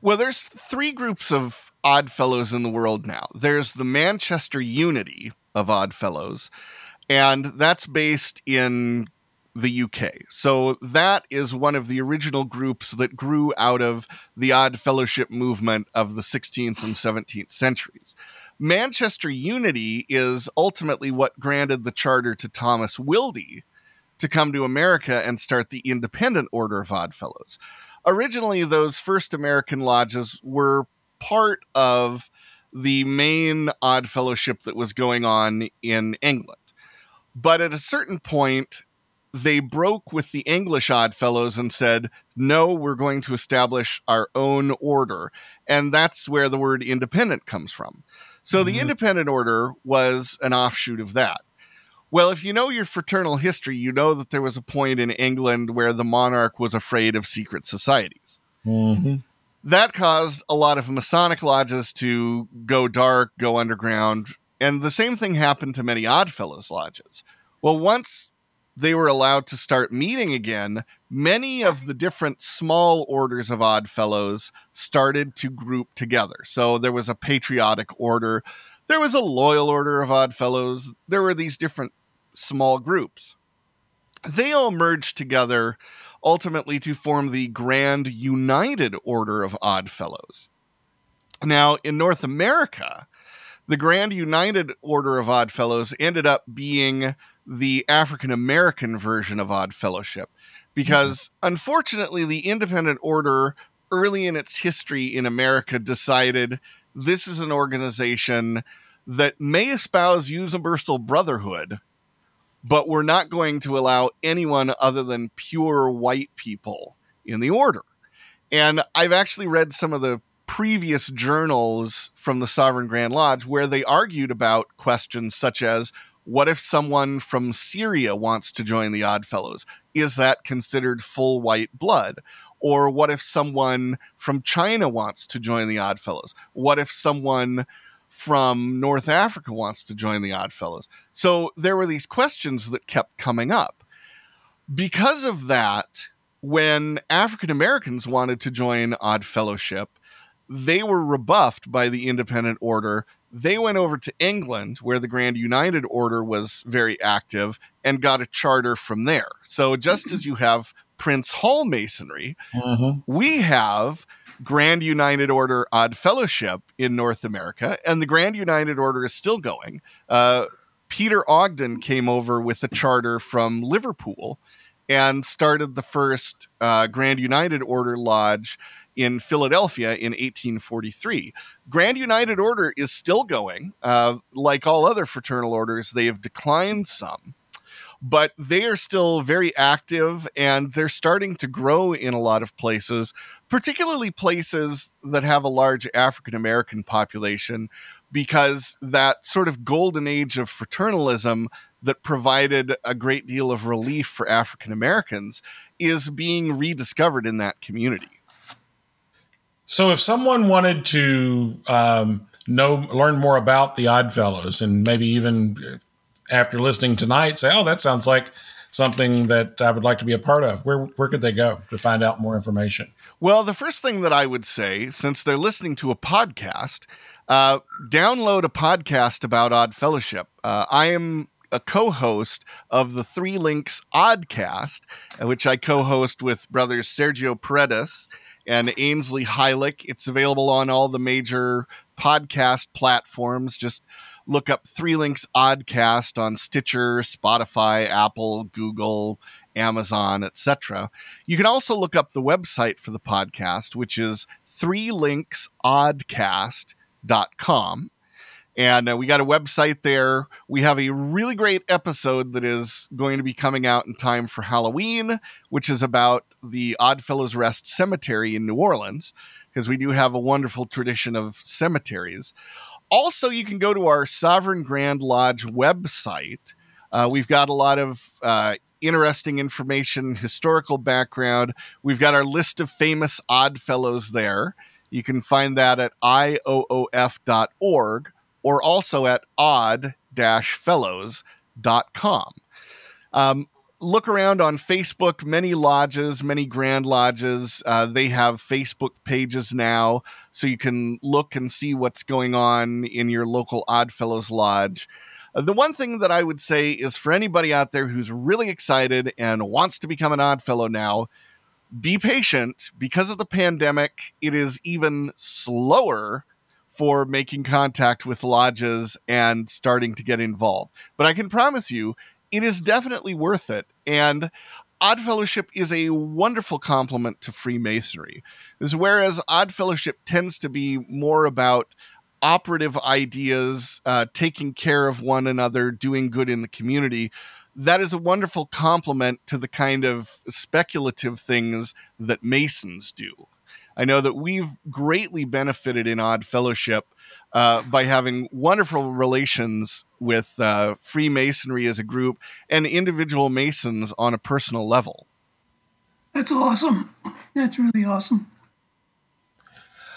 Well, there's three groups of odd fellows in the world now. There's the Manchester Unity of odd fellows, and that's based in the UK. So that is one of the original groups that grew out of the odd fellowship movement of the 16th and 17th centuries. Manchester Unity is ultimately what granted the charter to Thomas Wildey, to come to America and start the Independent Order of Odd Fellows. Originally, those first American lodges were part of the main Odd Fellowship that was going on in England. But at a certain point, they broke with the English Odd Fellows and said, no, we're going to establish our own order. And that's where the word independent comes from. So mm-hmm. the Independent Order was an offshoot of that. Well, if you know your fraternal history, you know that there was a point in England where the monarch was afraid of secret societies. Mm-hmm. That caused a lot of Masonic lodges to go dark, go underground, and the same thing happened to many Oddfellows lodges. Well, once they were allowed to start meeting again, many of the different small orders of Oddfellows started to group together. So there was a patriotic order, there was a loyal order of Oddfellows, there were these different small groups. They all merged together ultimately to form the Grand United Order of Odd Fellows. Now, in North America, the Grand United Order of Odd Fellows ended up being the African American version of Odd Fellowship because mm-hmm. unfortunately, the Independent Order early in its history in America decided this is an organization that may espouse universal brotherhood, but we're not going to allow anyone other than pure white people in the order. And I've actually read some of the previous journals from the Sovereign Grand Lodge where they argued about questions such as what if someone from Syria wants to join the Odd Fellows? Is that considered full white blood? Or what if someone from China wants to join the Odd Fellows? What if someone from North Africa wants to join the Odd Fellows. So there were these questions that kept coming up. Because of that, when African Americans wanted to join Odd Fellowship, they were rebuffed by the Independent Order. They went over to England, where the Grand United Order was very active, and got a charter from there. So just as you have Prince Hall Masonry, mm-hmm. we have Grand United Order Odd Fellowship in North America, and the Grand United Order is still going. Uh, Peter Ogden came over with a charter from Liverpool and started the first uh, Grand United Order Lodge in Philadelphia in 1843. Grand United Order is still going. Uh, like all other fraternal orders, they have declined some but they are still very active and they're starting to grow in a lot of places, particularly places that have a large African American population, because that sort of golden age of fraternalism that provided a great deal of relief for African Americans is being rediscovered in that community. So, if someone wanted to um, know, learn more about the Oddfellows, and maybe even after listening tonight say, "Oh, that sounds like something that I would like to be a part of." Where where could they go to find out more information? Well, the first thing that I would say, since they're listening to a podcast, uh, download a podcast about Odd Fellowship. Uh, I am a co-host of the Three Links Oddcast, which I co-host with brothers Sergio Paredes and Ainsley Heilich. It's available on all the major podcast platforms. Just look up Three Links Oddcast on Stitcher, Spotify, Apple, Google, Amazon, etc. You can also look up the website for the podcast, which is Three Links threelinksoddcast.com. And uh, we got a website there. We have a really great episode that is going to be coming out in time for Halloween, which is about the Oddfellows Rest Cemetery in New Orleans, because we do have a wonderful tradition of cemeteries. Also, you can go to our Sovereign Grand Lodge website. Uh, we've got a lot of uh, interesting information, historical background. We've got our list of famous odd fellows there. You can find that at ioof.org or also at odd-fellows.com. Um, look around on Facebook. Many lodges, many grand lodges, uh, they have Facebook pages now, so you can look and see what's going on in your local Oddfellows Lodge. Uh, the one thing that I would say is for anybody out there who's really excited and wants to become an Oddfellow now, be patient. Because of the pandemic, it is even slower for making contact with lodges and starting to get involved. But I can promise you, it is definitely worth it. And Odd Fellowship is a wonderful complement to Freemasonry. Is whereas Odd Fellowship tends to be more about operative ideas, uh, taking care of one another, doing good in the community. That is a wonderful complement to the kind of speculative things that Masons do. I know that we've greatly benefited in Odd Fellowship uh, by having wonderful relations with uh, Freemasonry as a group and individual Masons on a personal level. That's awesome. That's really awesome.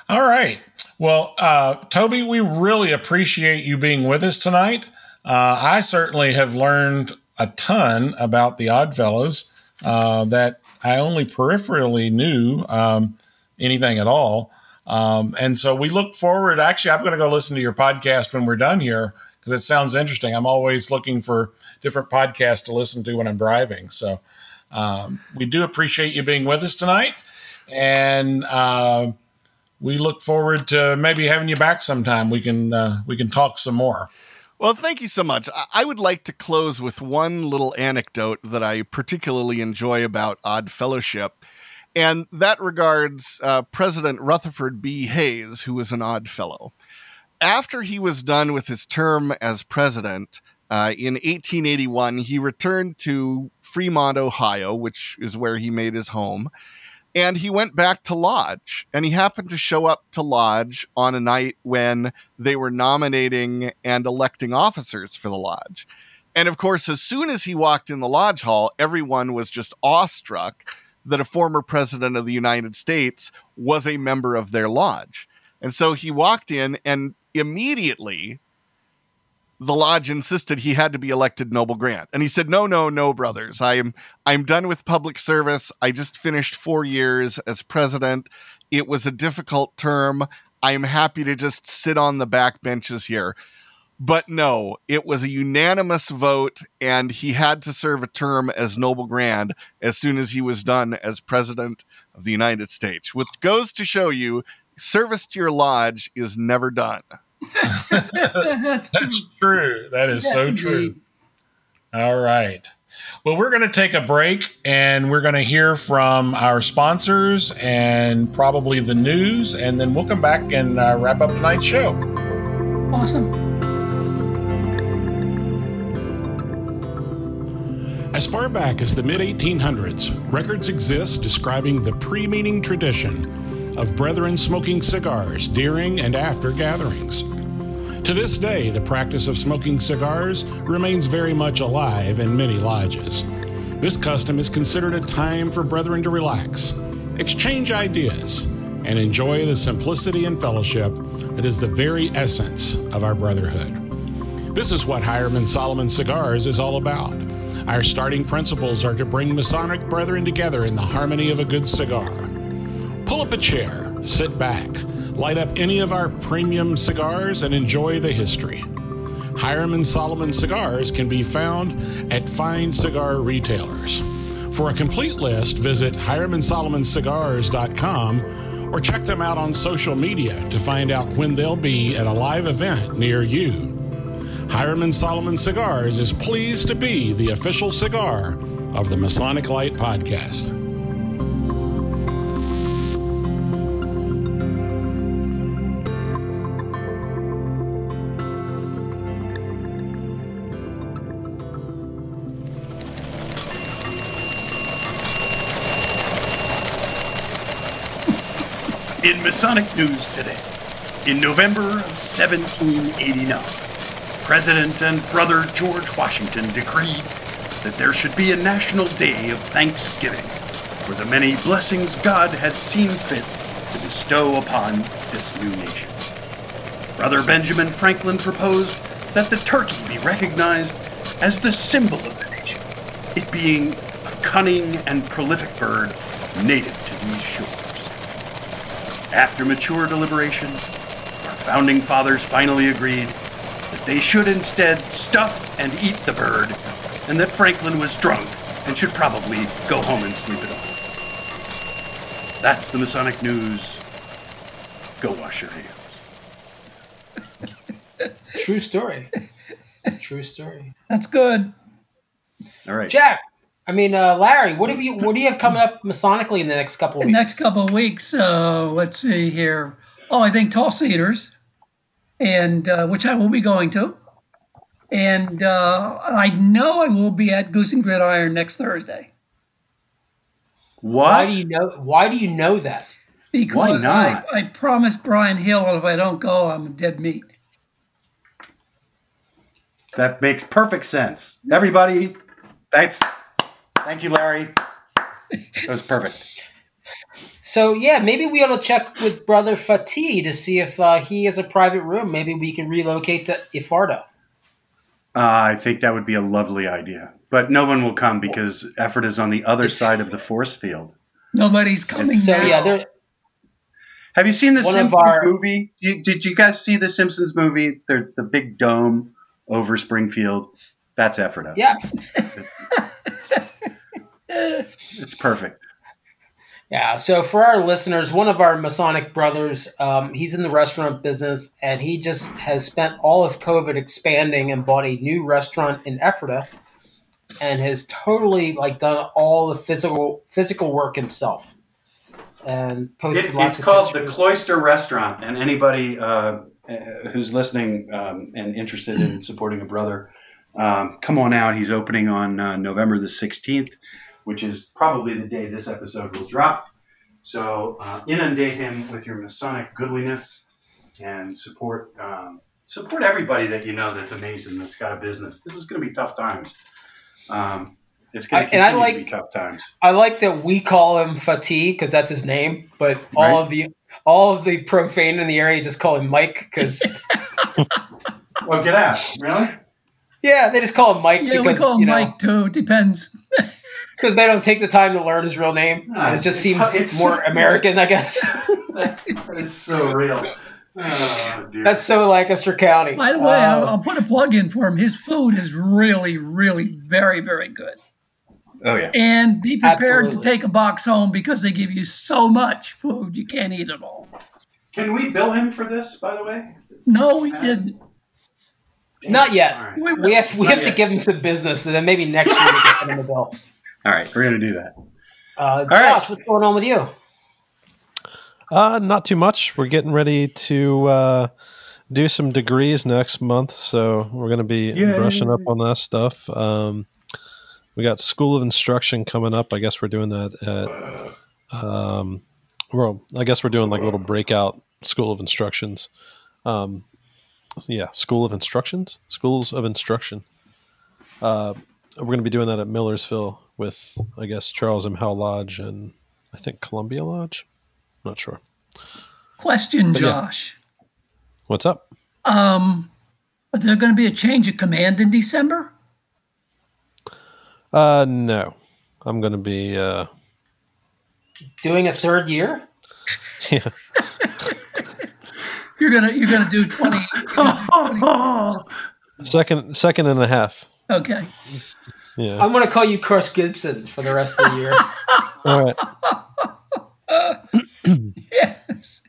All right. Well, uh, Toby, we really appreciate you being with us tonight. Uh, I certainly have learned a ton about the Oddfellows uh, that I only peripherally knew um, anything at all. Um, and so we look forward. Actually, I'm going to go listen to your podcast when we're done here because it sounds interesting. I'm always looking for different podcasts to listen to when I'm driving. So um, we do appreciate you being with us tonight. And uh, we look forward to maybe having you back sometime. We can uh, we can talk some more. Well, thank you so much. I would like to close with one little anecdote that I particularly enjoy about Odd Fellowship. And that regards uh, President Rutherford B. Hayes, who was an odd fellow. After he was done with his term as president uh, in 1881, he returned to Fremont, Ohio, which is where he made his home. And he went back to Lodge, and he happened to show up to Lodge on a night when they were nominating and electing officers for the Lodge. And of course, as soon as he walked in the Lodge Hall, everyone was just awestruck that a former president of the United States was a member of their lodge. And so he walked in and immediately the lodge insisted he had to be elected noble grand. And he said no no no brothers. I am i'm done with public service. I just finished 4 years as president. It was a difficult term. I am happy to just sit on the back benches here But no, it was a unanimous vote, and he had to serve a term as Noble Grand as soon as he was done as President of the United States, which goes to show you service to your lodge is never done. That's That's true. That is so Yes, true. All right. Well, we're going to take a break and we're going to hear from our sponsors and probably the news, and then we'll come back and uh, wrap up tonight's show. awesome. As far back as the mid 1800s, records exist describing the pre meeting tradition of brethren smoking cigars during and after gatherings. To this day, the practice of smoking cigars remains very much alive in many lodges. This custom is considered a time for brethren to relax, exchange ideas, and enjoy the simplicity and fellowship that is the very essence of our brotherhood. This is what Hiram Solomon Cigars is all about. Our starting principles are to bring Masonic brethren together in the harmony of a good cigar. Pull up a chair, sit back, light up any of our premium cigars, and enjoy the history. Hiram and Solomon Cigars can be found at fine cigar retailers. For a complete list, visit hiramandSolomonCigars.com or check them out on social media to find out when they'll be at a live event near you. Hiram and Solomon Cigars is pleased to be the official cigar of the Masonic Light Podcast. In Masonic news today, in November of 1789, President and Brother George Washington decreed that there should be a national day of thanksgiving for the many blessings God had seen fit to bestow upon this new nation. Brother Benjamin Franklin proposed that the turkey be recognized as the symbol of the nation, it being a cunning and prolific bird native to these shores. After mature deliberation, our founding fathers finally agreed they should instead stuff and eat the bird, and that Franklin was drunk and should probably go home and sleep it off. That's the Masonic news. Go wash your hands. True story. It's a true story. That's good. All right. Jack, I mean, uh, Larry, what have you? What do you have coming up masonically in the next couple of The weeks? next couple of weeks, uh, let's see here. Oh, I think Tall Cedars, and uh, which I will be going to. And uh, I know I will be at Goose and Gridiron next Thursday What? Why do you know? Why do you know that? because Why I, not? I promised Brian Hill if I don't go, I'm a dead meat. That makes perfect sense. Everybody, thanks. Thank you, Larry. That was perfect. So yeah, maybe we ought to check with Brother Fatih to see if uh, he has a private room. Maybe we can relocate to Ephrata. Uh, I think that would be a lovely idea. But no one will come because effort is on the other side of the force field. Nobody's coming So now. yeah, there. Have you seen the One Simpsons our- movie? You, did you guys see the Simpsons movie? They're the big dome over Springfield. That's Ephrata. Yeah, It's perfect. Yeah. So for our listeners, one of our Masonic brothers, um, he's in the restaurant business, and he just has spent all of COVID expanding and bought a new restaurant in Ephrata, and has totally like done all the physical physical work himself, and posted It- lots it's called the. Cloister Restaurant, and anybody uh, uh, who's listening um, and interested in supporting a brother, um, come on out. He's opening on uh, November the 16th, which is probably the day this episode will drop. So uh, inundate him with your Masonic goodliness and support um, support everybody that you know that's amazing that's got a business. This is going to be tough times. Um, it's going to I continue like- to be tough times. I like that we call him Fatih because that's his name, but all Right. of the all of the profane in the area just call him Mike because Well, get out. Really? yeah, they just call him Mike yeah, we because call him you know Mike too. Depends. Because they don't take the time to learn his real name, Ah, and it just it's- seems it's- more it's- American, I guess. it's so real. Oh. That's so Lancaster County. By the way, I'll, Uh, I'll put a plug in for him. His food is really, really very, very good. oh yeah. And be prepared Absolutely. to take a box home because they give you so much food you can't eat it all. Can we bill him for this, by the way? No, we didn't. not yet. All right. We, We have we Not have to give him some business, and then maybe next year we can send him a bill. All right, we're gonna do that. Uh, right. Josh, what's going on with you? Uh, not too much. We're getting ready to uh, do some degrees next month, so we're going to be Yay. brushing up on that stuff. Um, we got School of Instruction coming up. I guess we're doing that at. Um, well, I guess we're doing like a little breakout School of Instructions. Um, yeah, School of Instructions, Schools of Instruction. Uh, we're going to be doing that at Millersville with, I guess, Charles M. Howell Lodge and I think Columbia Lodge. Not sure. question, But yeah. Josh. What's up? Um, is there going to be a change of command in December? Uh, no. I'm going to be, uh, Doing a third year? yeah. You're gonna you're gonna do twenty. you're gonna do 20 second, second and a half. okay. Yeah. I'm going to call you Chris Gibson for the rest of the year. All right. Yes.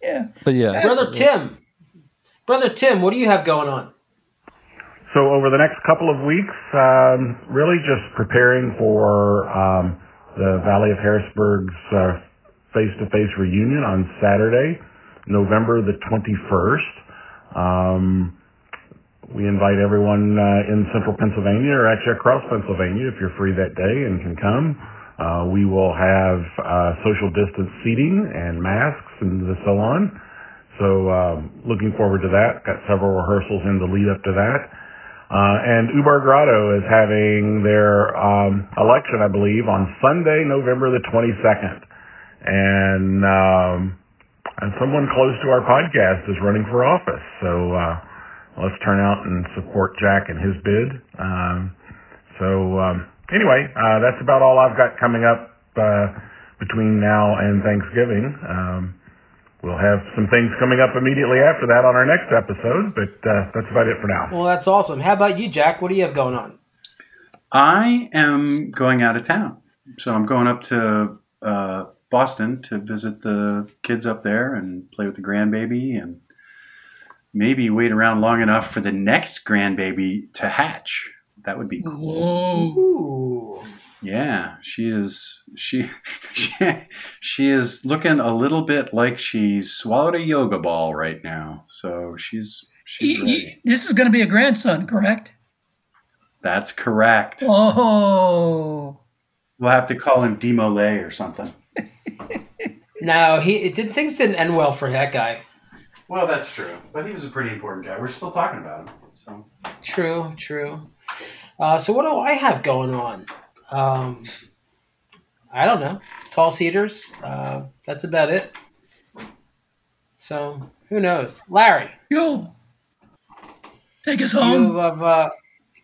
yeah. But yeah. Brother Tim, Brother Tim, what do you have going on? So over the next couple of weeks, um, really just preparing for um, the Valley of Harrisburg's uh, face-to-face reunion on Saturday, November the 21st. Um, we invite everyone uh, in central Pennsylvania or actually across Pennsylvania if you're free that day and can come. Uh, we will have uh, social distance seating and masks and so on. So um, looking forward to that. Got several rehearsals in the lead up to that. Uh, and Ubar Grotto is having their um, election, I believe, on Sunday, November the 22nd. And um, and someone close to our podcast is running for office. So uh, let's turn out and support Jack and his bid. Um, so um, anyway, uh, that's about all I've got coming up uh, between now and Thanksgiving. Um, we'll have some things coming up immediately after that on our next episode, but uh, that's about it for now. Well, that's awesome. How about you, Jack? What do you have going on? I am going out of town, so I'm going up to uh, Boston to visit the kids up there and play with the grandbaby, and maybe wait around long enough for the next grandbaby to hatch. That would be cool. Whoa. Ooh. Yeah, she is. She, she she is looking a little bit like she swallowed a yoga ball right now. So she's she's Y- y- ready. This is going to be a grandson, correct? That's correct. Oh. We'll have to call him Demolay or something. No, he it did things didn't end well for that guy. Well, that's true, but he was a pretty important guy. We're still talking about him. So True, true. Uh, so what do I have going on? Um, I don't know. Tall cedars. Uh, that's about it. So who knows? Larry, Yo. Take us you home. have, uh,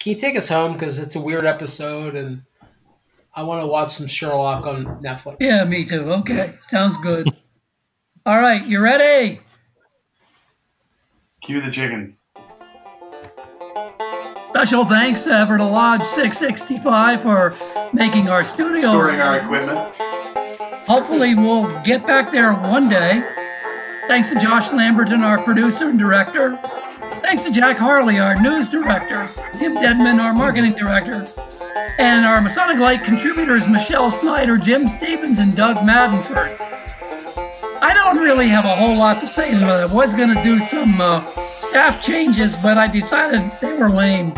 can you take us home because it's a weird episode and I want to watch some Sherlock on Netflix. Yeah, me too. Okay. Sounds good. All right. You ready? Cue the chickens. Special thanks ever to Lodge 665 for making our studio. Storing our equipment. Hopefully, we'll get back there one day. Thanks to Josh Lamberton, our producer and director. Thanks to Jack Harley, our news director. Tim Dedman, our marketing director. And our Masonic Light contributors, Michelle Snyder, Jim Stevens, and Doug Maddenford. I don't really have a whole lot to say. I was going to do some uh, staff changes, but I decided they were lame.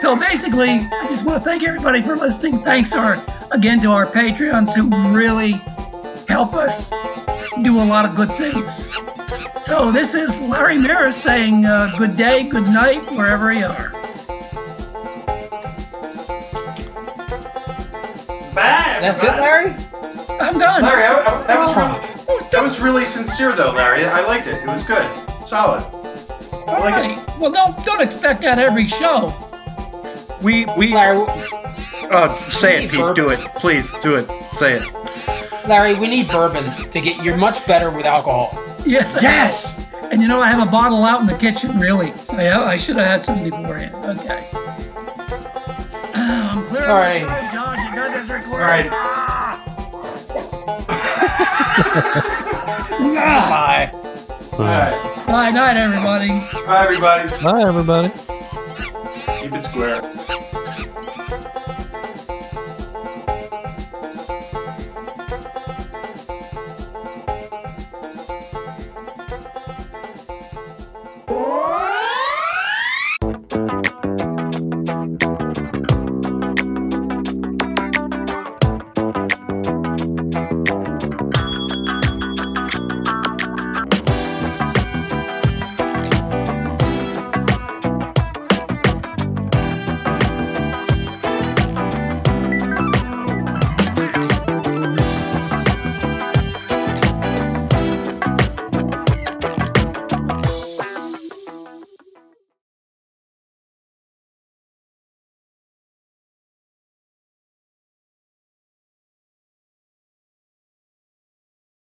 So basically, I just want to thank everybody for listening. Thanks our, again to our Patreons who really help us do a lot of good things. So this is Larry Maris saying uh, good day, good night, wherever you are. Bye. That's it, Larry? I'm done. Larry, I, I, that was really, that was really sincere, though, Larry. I liked it. It was good, solid. I like it. Well, don't don't expect that every show. We we Larry, uh, uh say it, Pete. Do it, please. Do it. Say it. Larry, we need bourbon to get. You're much better with alcohol. Yes. Yes. And you know, I have a bottle out in the kitchen, really. So yeah, I should have had some beforehand. Okay. Ah, I'm clear. All right. Josh, you got this recording. All right. Ah! Bye. bye bye night, everybody. Bye, everybody. Bye, everybody. Keep it square.